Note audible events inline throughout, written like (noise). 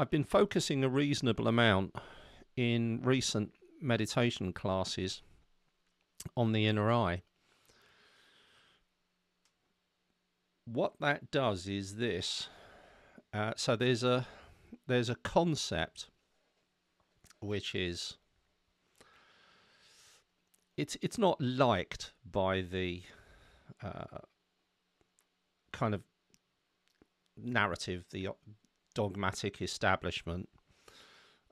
I've been focusing a reasonable amount in recent meditation classes on the inner eye. What that does is this. Uh, so there's a there's a concept which is it's it's not liked by the uh, kind of narrative, the dogmatic establishment.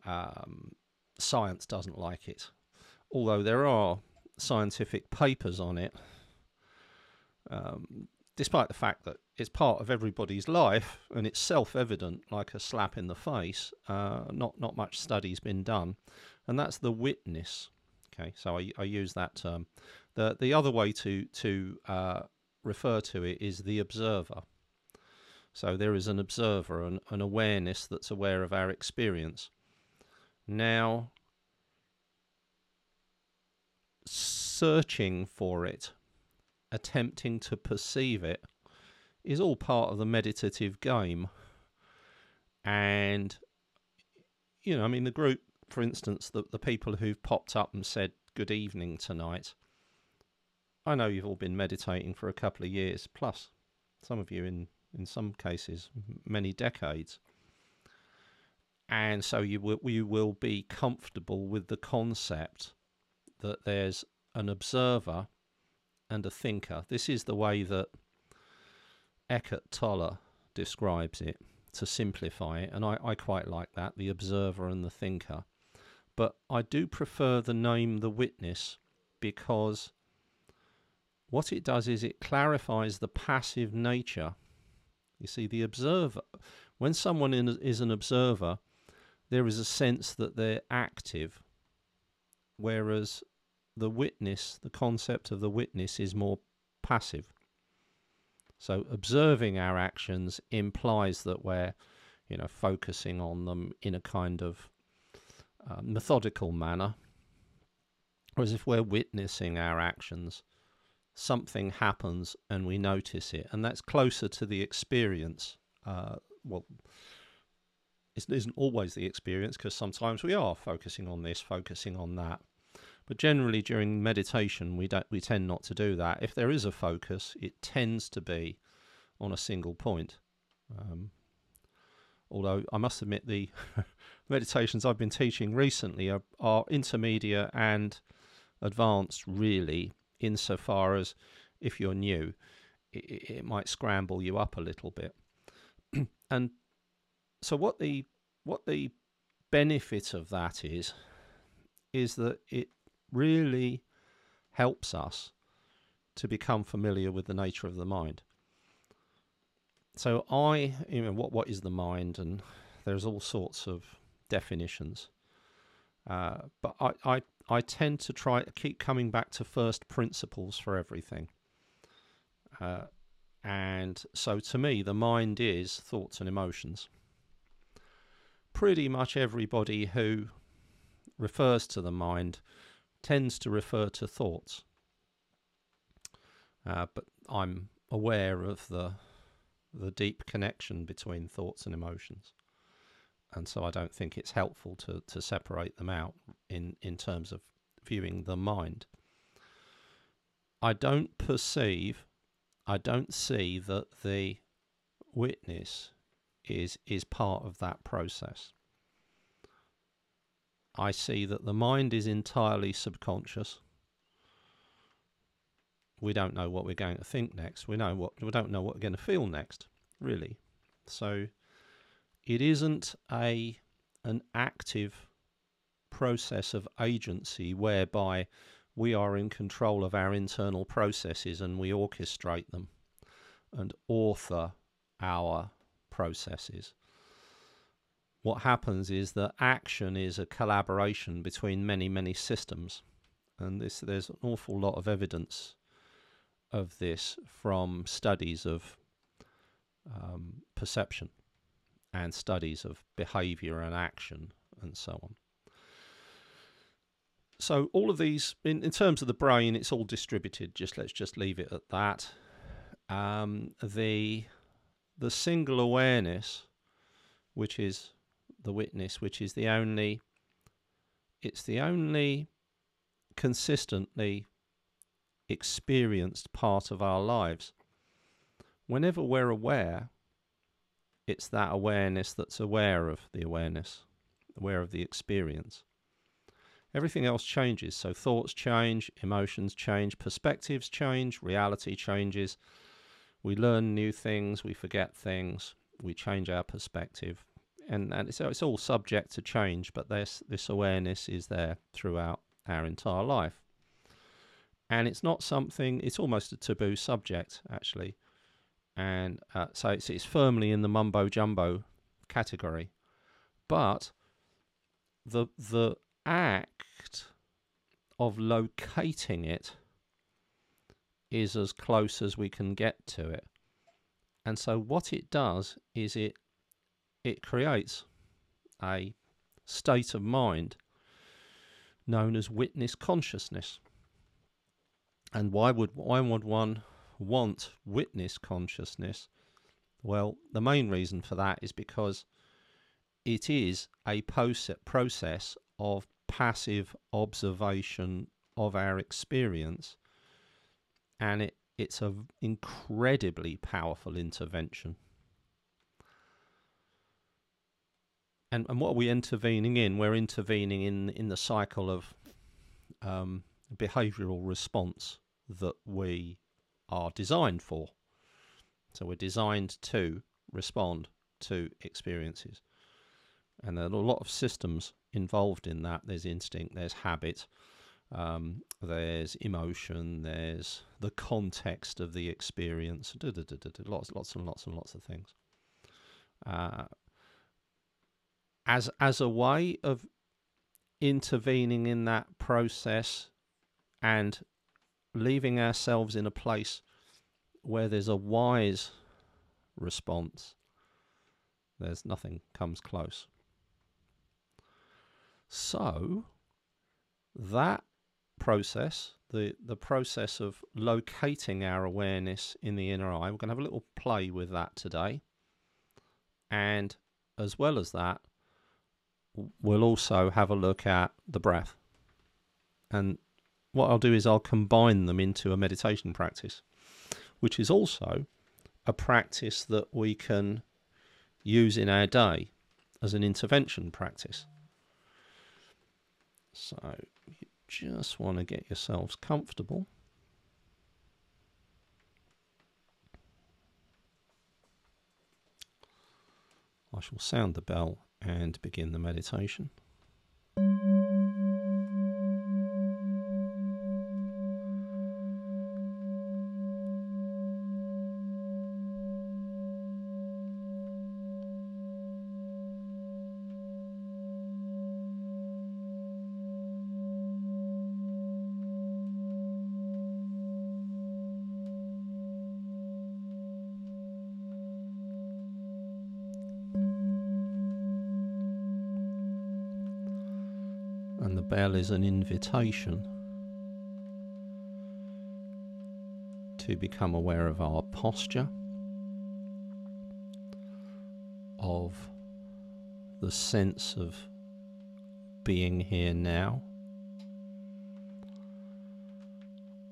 Um, science doesn't like it, although there are scientific papers on it. Um, despite the fact that it's part of everybody's life and it's self-evident, like a slap in the face, uh, not not much study's been done, and that's the witness. Okay, so I, I use that term. the The other way to to uh, refer to it is the observer. So there is an observer, an, an awareness that's aware of our experience. Now, searching for it, attempting to perceive it, is all part of the meditative game. And, you know, I mean, the group, for instance, the, the people who've popped up and said good evening tonight, I know you've all been meditating for a couple of years, plus some of you in in some cases many decades. And so you will, you will be comfortable with the concept that there's an observer and a thinker. This is the way that Eckhart Tolle describes it to simplify it, and I, I quite like that the observer and the thinker. But I do prefer the name the witness because what it does is it clarifies the passive nature you see, the observer, when someone is an observer, there is a sense that they're active, whereas the witness, the concept of the witness, is more passive. So observing our actions implies that we're, you know, focusing on them in a kind of uh, methodical manner. Whereas if we're witnessing our actions, something happens and we notice it, and that's closer to the experience. Uh, well, it isn't always the experience because sometimes we are focusing on this, focusing on that. But generally, during meditation, we don't we tend not to do that. If there is a focus, it tends to be on a single point. Um, although I must admit, the (laughs) meditations I've been teaching recently are, are intermediate and advanced, really, insofar as if you're new, it, it might scramble you up a little bit. (clears throat) and so what the what the benefit of that is is that it really helps us to become familiar with the nature of the mind. So I, you know, what what is the mind, and there's all sorts of definitions. Uh, but I, I I tend to try keep coming back to first principles for everything. Uh, and so to me, the mind is thoughts and emotions. Pretty much everybody who refers to the mind tends to refer to thoughts. Uh, but I'm aware of the the deep connection between thoughts and emotions and so I don't think it's helpful to, to separate them out in, in terms of viewing the mind. I don't perceive, I don't see that the witness is is part of that process. I see that the mind is entirely subconscious. We don't know what we're going to think next. We know what we don't know what we're going to feel next, really. So it isn't a an active process of agency whereby we are in control of our internal processes and we orchestrate them and author our processes. What happens is that action is a collaboration between many, many systems. And this, there's an awful lot of evidence of this from studies of um, perception and studies of behavior and action and so on. So all of these, in, in terms of the brain, it's all distributed. Just let's just leave it at that. Um, the the single awareness, which is the witness, which is the only it's the only consistently experienced part of our lives. Whenever we're aware, it's that awareness that's aware of the awareness, aware of the experience. Everything else changes. So thoughts change, emotions change, perspectives change, reality changes. We learn new things, we forget things, we change our perspective. And, and so it's all subject to change, but this, this awareness is there throughout our entire life. And it's not something, it's almost a taboo subject, actually. And uh, so it's, it's firmly in the mumbo jumbo category. But the, the act of locating it is as close as we can get to it. And so what it does is it it creates a state of mind known as witness consciousness. And why would why would one want witness consciousness? Well, the main reason for that is because it is a process of passive observation of our experience, and it, it's an incredibly powerful intervention. and and what are we intervening in? We're intervening in in the cycle of um, behavioural response that we are designed for. So we're designed to respond to experiences, and there are a lot of systems involved in that. There's instinct, there's habit, um, there's emotion, there's the context of the experience. lots, lots and lots and lots of things. Uh, as as a way of intervening in that process and leaving ourselves in a place where there's a wise response there's nothing comes close so that process the the process of locating our awareness in the inner eye we're going to have a little play with that today and as well as that we'll also have a look at the breath. And what I'll do is I'll combine them into a meditation practice, which is also a practice that we can use in our day as an intervention practice. So you just want to get yourselves comfortable. I shall sound the bell and begin the meditation. bell is an invitation to become aware of our posture, of the sense of being here now,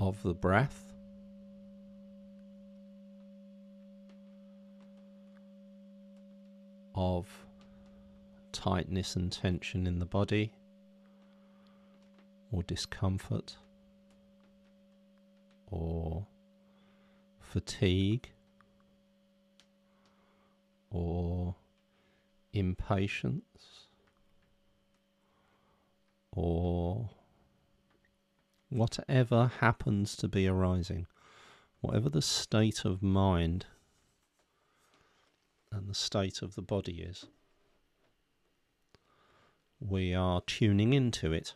of the breath. Of tightness and tension in the body or discomfort or fatigue or impatience or whatever happens to be arising, whatever the state of mind and the state of the body is, we are tuning into it.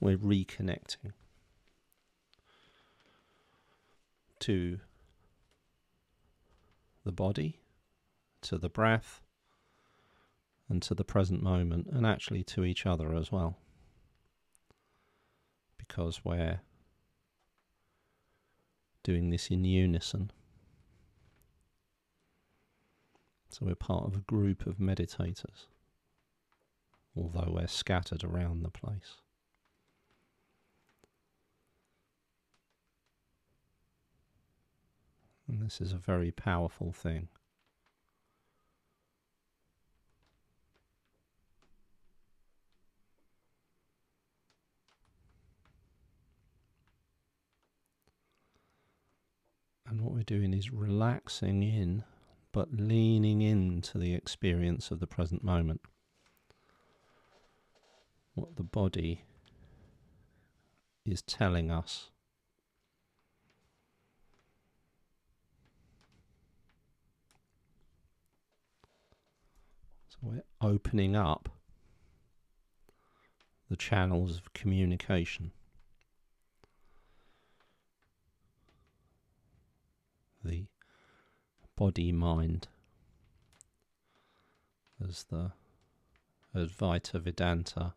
We're reconnecting to the body, to the breath, and to the present moment, and actually to each other as well. Because we're doing this in unison. So we're part of a group of meditators, although we're scattered around the place. And this is a very powerful thing. And what we're doing is relaxing in, but leaning into the experience of the present moment. What the body is telling us. So we're opening up the channels of communication. the body mind as the Advaita Vedanta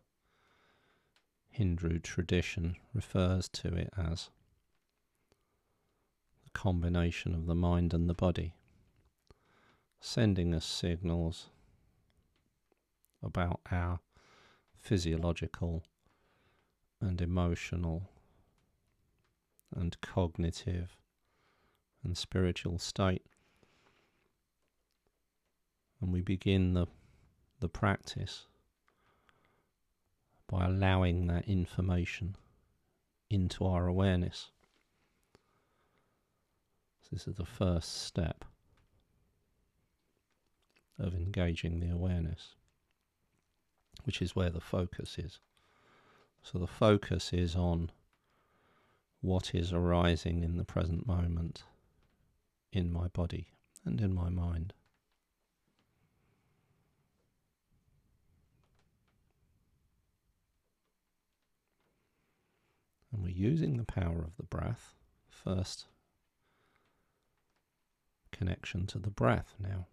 Hindu tradition refers to it as the combination of the mind and the body, sending us signals about our physiological and emotional and cognitive and spiritual state. And we begin the, the practice by allowing that information into our awareness. So this is the first step of engaging the awareness, which is where the focus is. So the focus is on what is arising in the present moment in my body and in my mind. And we're using the power of the breath first. Connection to the breath now.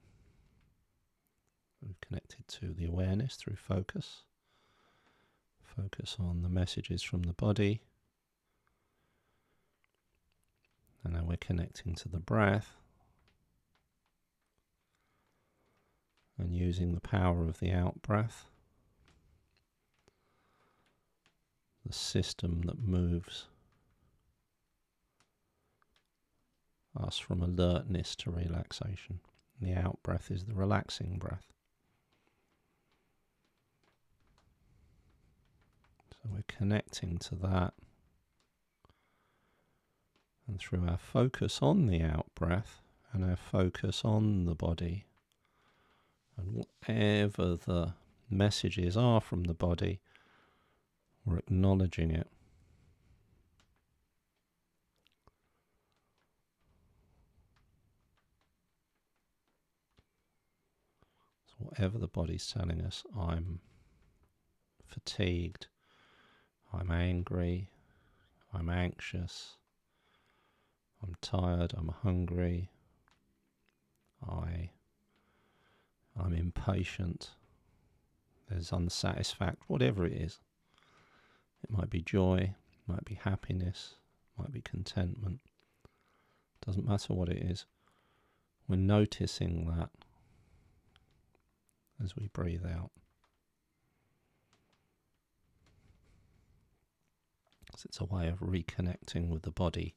We've connected to the awareness through focus. Focus on the messages from the body And now we're connecting to the breath and using the power of the out breath, the system that moves us from alertness to relaxation. The out breath is the relaxing breath. We're connecting to that. And through our focus on the out breath and our focus on the body, and whatever the messages are from the body, we're acknowledging it. So whatever the body's telling us, I'm fatigued, I'm angry, I'm anxious, I'm tired, I'm hungry, I I'm impatient, there's unsatisfaction, whatever it is. It might be joy, might be happiness, might be contentment. Doesn't matter what it is. We're noticing that as we breathe out. So it's a way of reconnecting with the body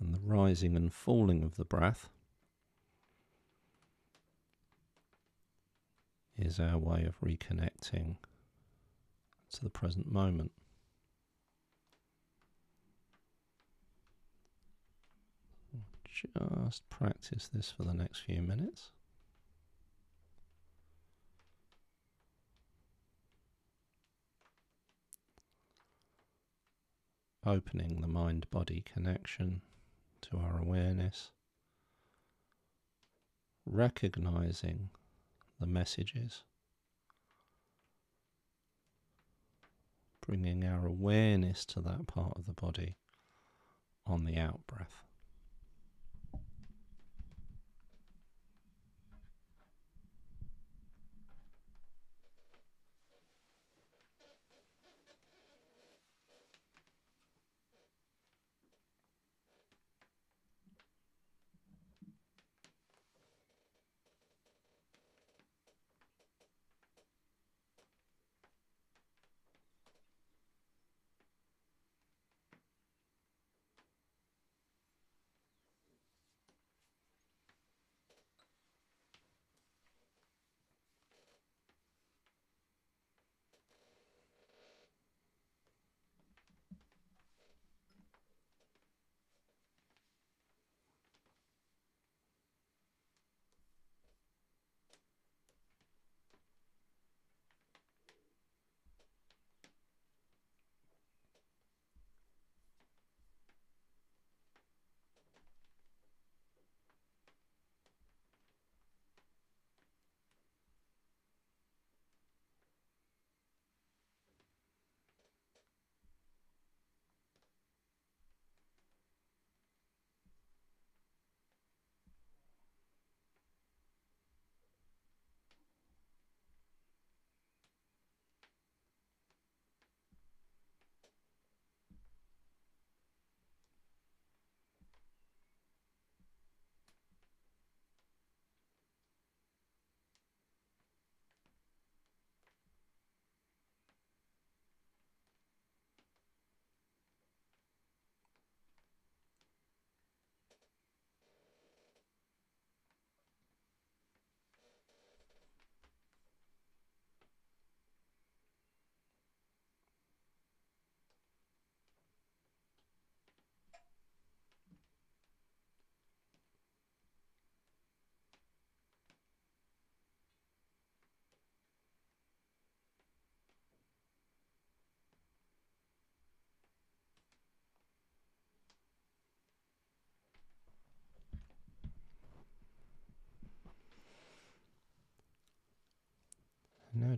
and the rising and falling of the breath is our way of reconnecting to the present moment. Just practice this for the next few minutes. Opening the mind body connection to our awareness, recognizing the messages, bringing our awareness to that part of the body on the out breath.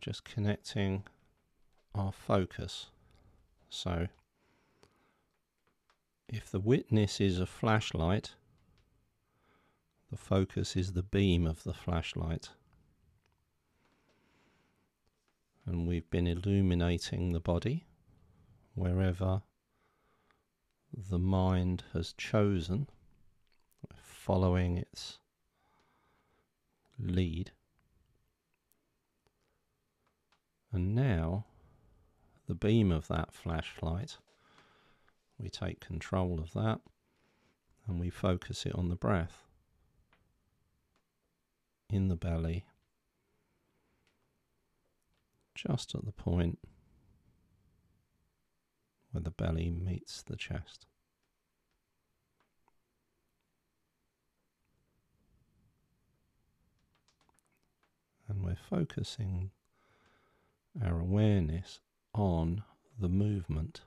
Just connecting our focus. So if the witness is a flashlight, the focus is the beam of the flashlight. And we've been illuminating the body wherever the mind has chosen, following its lead. And now the beam of that flashlight we take control of that and we focus it on the breath in the belly, just at the point where the belly meets the chest. And we're focusing our awareness on the movement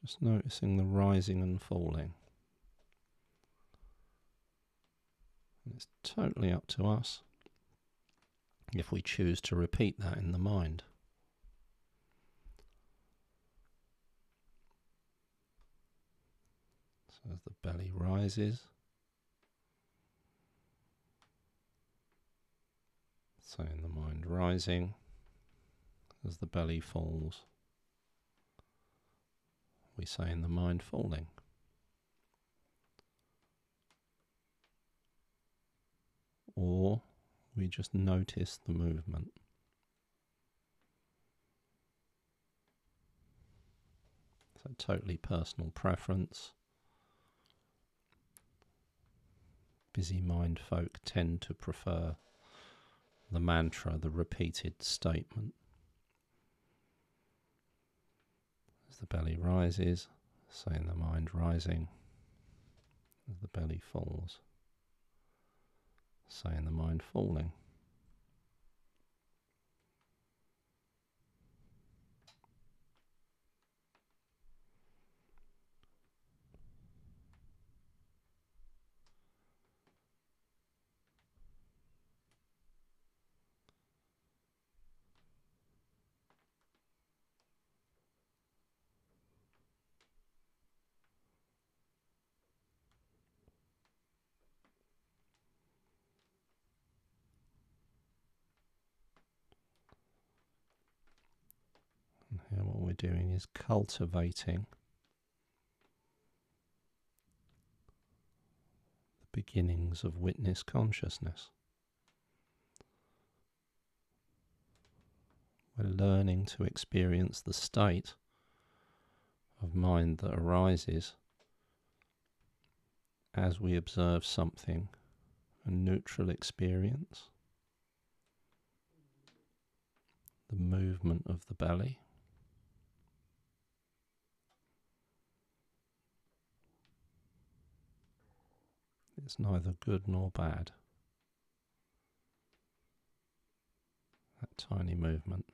Just noticing the rising and falling. And it's totally up to us if we choose to repeat that in the mind. As the belly rises, so in the mind rising as the belly falls we say in the mind falling. Or we just notice the movement. So, totally personal preference. Busy mind folk tend to prefer the mantra, the repeated statement. As the belly rises, so in the mind rising, as the belly falls, so in the mind falling. we're doing is cultivating the beginnings of witness consciousness. We're learning to experience the state of mind that arises as we observe something, a neutral experience, the movement of the belly. It's neither good nor bad. That tiny movement.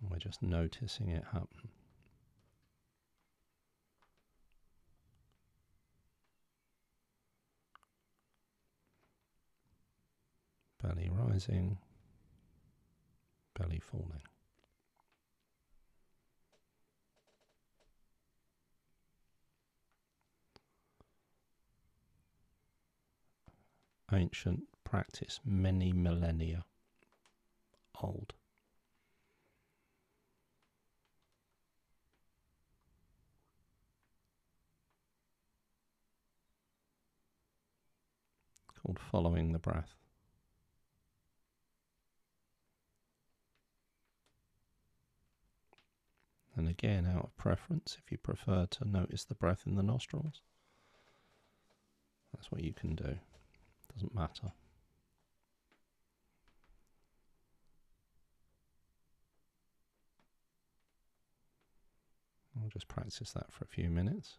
And we're just noticing it happen. Belly rising, belly falling. Ancient practice, many millennia old. Called following the breath. And again, out of preference, if you prefer to notice the breath in the nostrils, that's what you can do. Doesn't matter. I'll just practice that for a few minutes.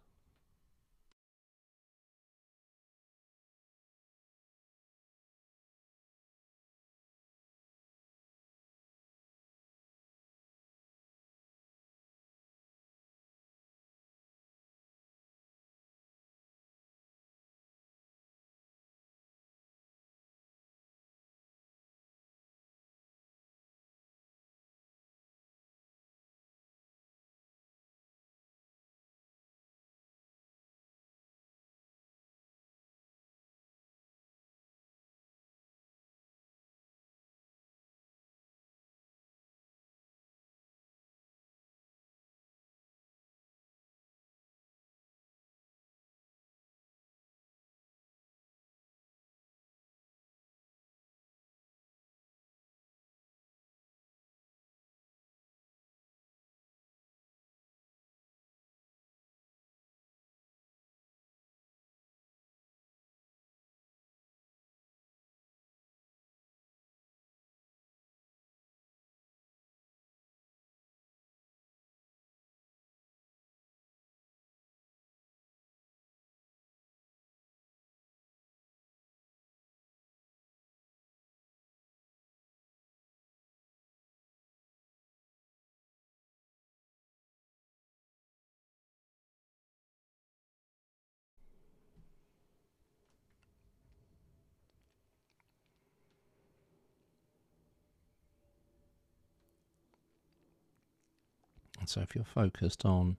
So if you're focused on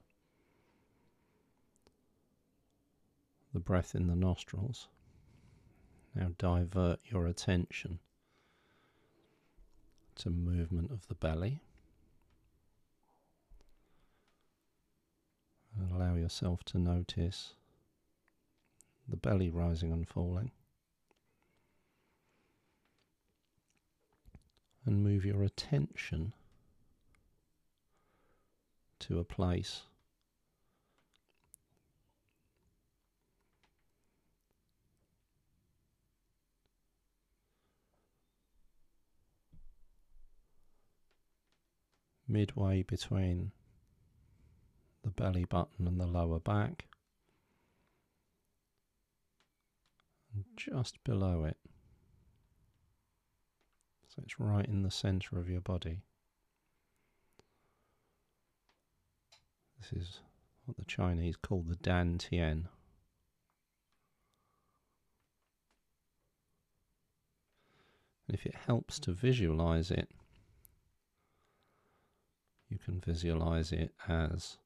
the breath in the nostrils, now divert your attention to movement of the belly. And allow yourself to notice the belly rising and falling. And move your attention to a place midway between the belly button and the lower back, and just below it. So it's right in the center of your body. This is what the Chinese call the Dan Tian. And if it helps to visualize it, you can visualize it as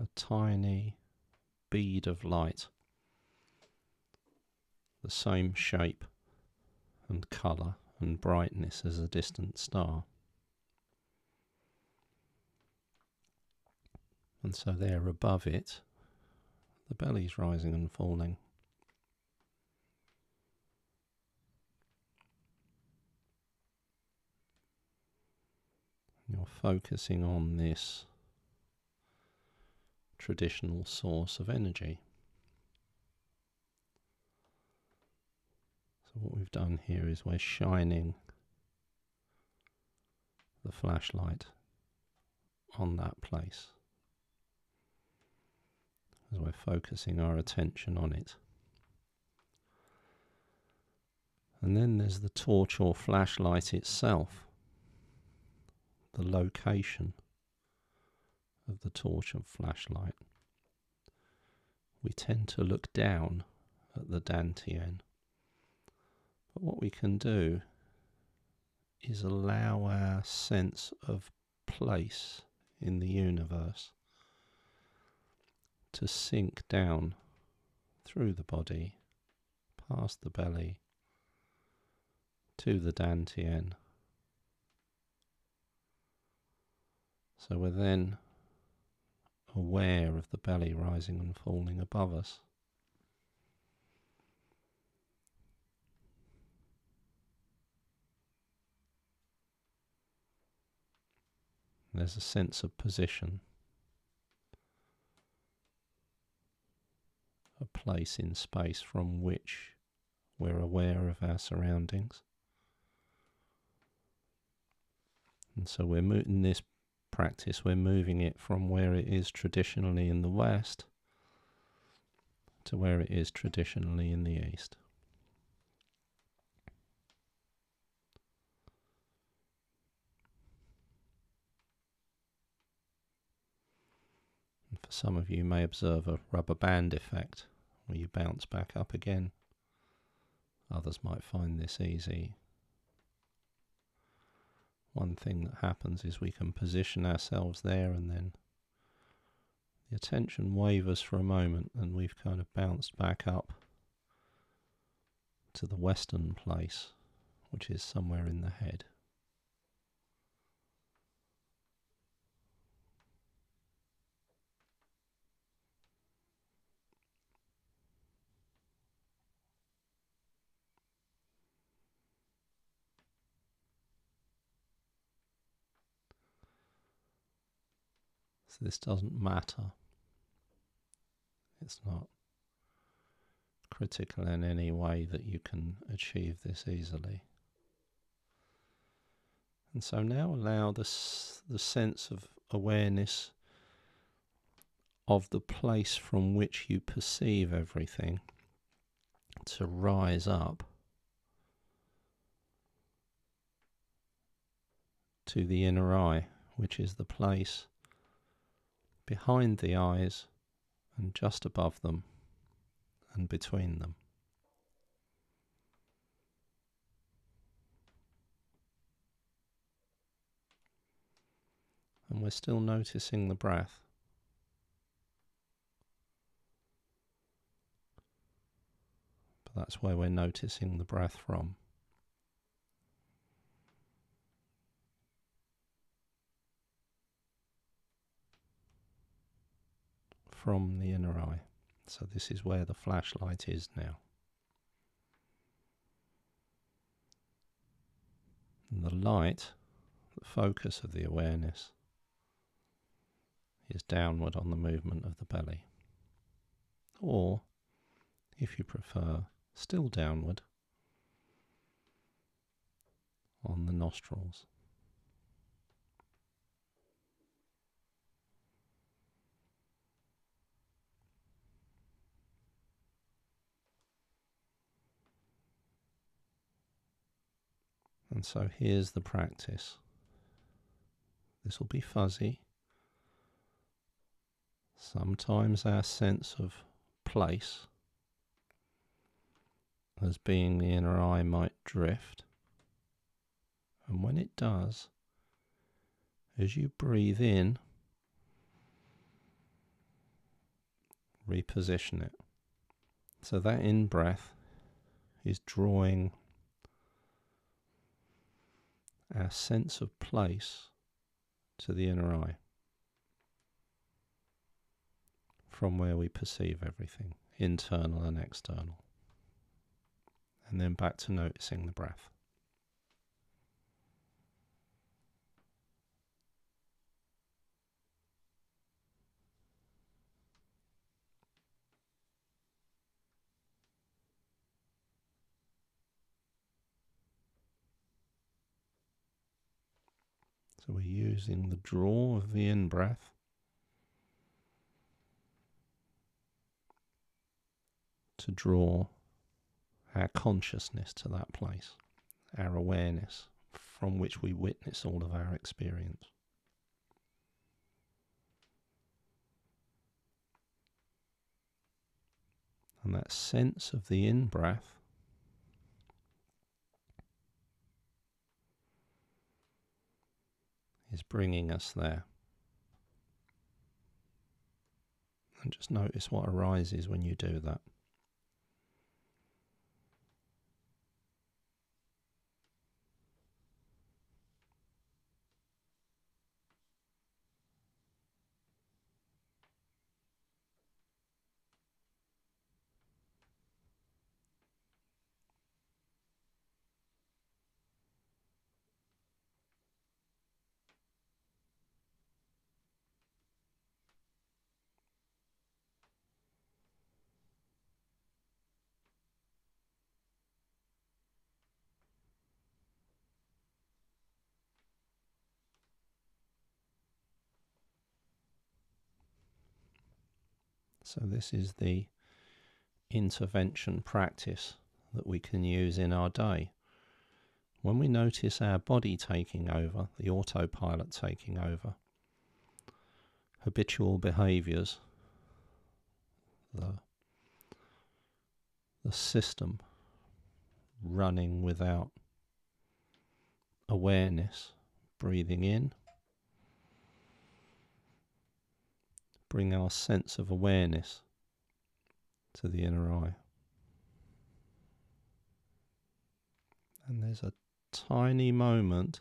a tiny bead of light, the same shape and colour and brightness as a distant star. And so there above it, the belly's rising and falling. You're focusing on this traditional source of energy. So, what we've done here is we're shining the flashlight on that place as we're focusing our attention on it. And then there's the torch or flashlight itself the location of the torch and flashlight. We tend to look down at the Dantian. But what we can do is allow our sense of place in the universe to sink down through the body, past the belly, to the Dantian. So we're then aware of the belly rising and falling above us. There's a sense of position, a place in space from which we're aware of our surroundings. And so we're in this practice, we're moving it from where it is traditionally in the West to where it is traditionally in the East. Some of you, may observe a rubber band effect where you bounce back up again. Others might find this easy one thing that happens is we can position ourselves there and then the attention wavers for a moment and we've kind of bounced back up to the western place, which is somewhere in the head. This doesn't matter. It's not critical in any way that you can achieve this easily. And so now allow this, the sense of awareness of the place from which you perceive everything to rise up to the inner eye, which is the place behind the eyes and just above them and between them. and we're still noticing the breath. But that's where we're noticing the breath from. From the inner eye. So, this is where the flashlight is now. And the light, the focus of the awareness, is downward on the movement of the belly. Or, if you prefer, still downward on the nostrils. And so here's the practice. This will be fuzzy. Sometimes our sense of place as being the inner eye might drift. And when it does, as you breathe in, reposition it. So that in breath is drawing our sense of place to the inner eye from where we perceive everything, internal and external. And then back to noticing the breath. So we're using the draw of the in breath to draw our consciousness to that place, our awareness from which we witness all of our experience. And that sense of the in breath is bringing us there. And just notice what arises when you do that. So, this is the intervention practice that we can use in our day. When we notice our body taking over, the autopilot taking over, habitual behaviors, the, the system running without awareness, breathing in bring our sense of awareness to the inner eye. And there's a tiny moment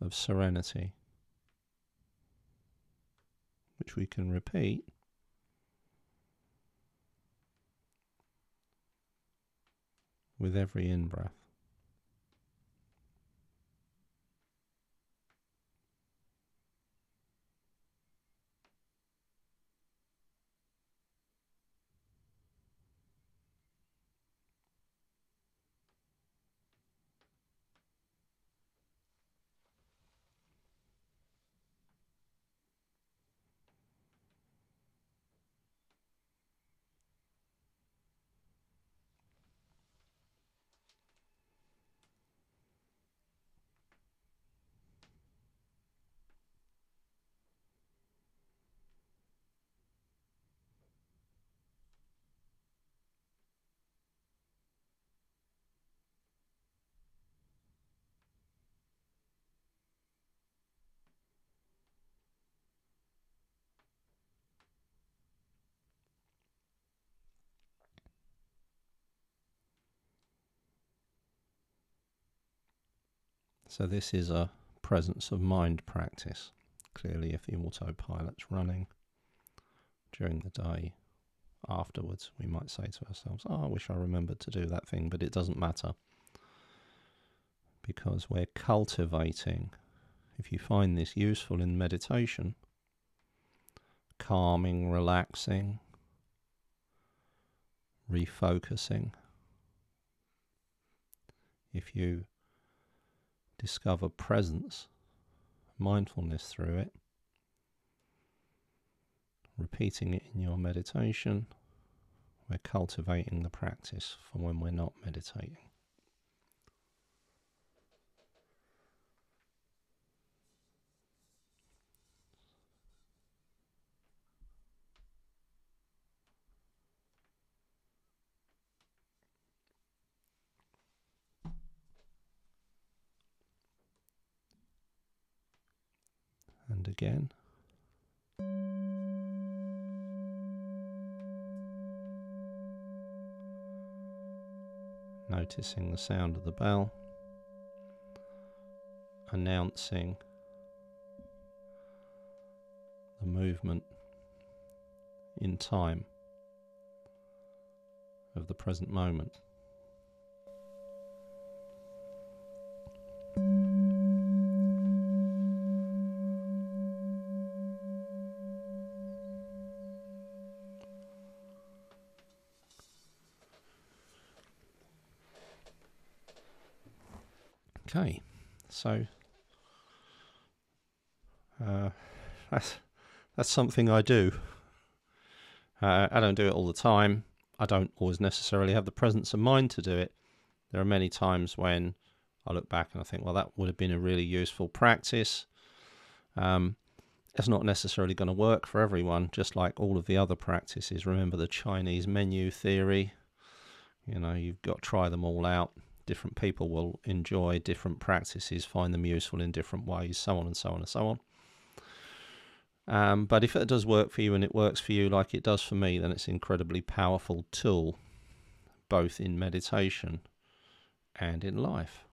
of serenity, which we can repeat. With every in breath. So, this is a presence of mind practice. Clearly, if the autopilot's running during the day, afterwards, we might say to ourselves, Oh, I wish I remembered to do that thing, but it doesn't matter because we're cultivating. If you find this useful in meditation, calming, relaxing, refocusing, if you discover presence, mindfulness through it, repeating it in your meditation, we're cultivating the practice for when we're not meditating. And again. Noticing the sound of the bell, announcing the movement in time of the present moment. Okay, so uh, that's that's something I do. Uh, I don't do it all the time. I don't always necessarily have the presence of mind to do it. There are many times when I look back and I think, well, that would have been a really useful practice. Um, it's not necessarily going to work for everyone, just like all of the other practices. Remember the Chinese menu theory. You know, you've got to try them all out different people will enjoy different practices, find them useful in different ways, so on and so on and so on. Um, but if it does work for you and it works for you like it does for me, then it's an incredibly powerful tool, both in meditation and in life.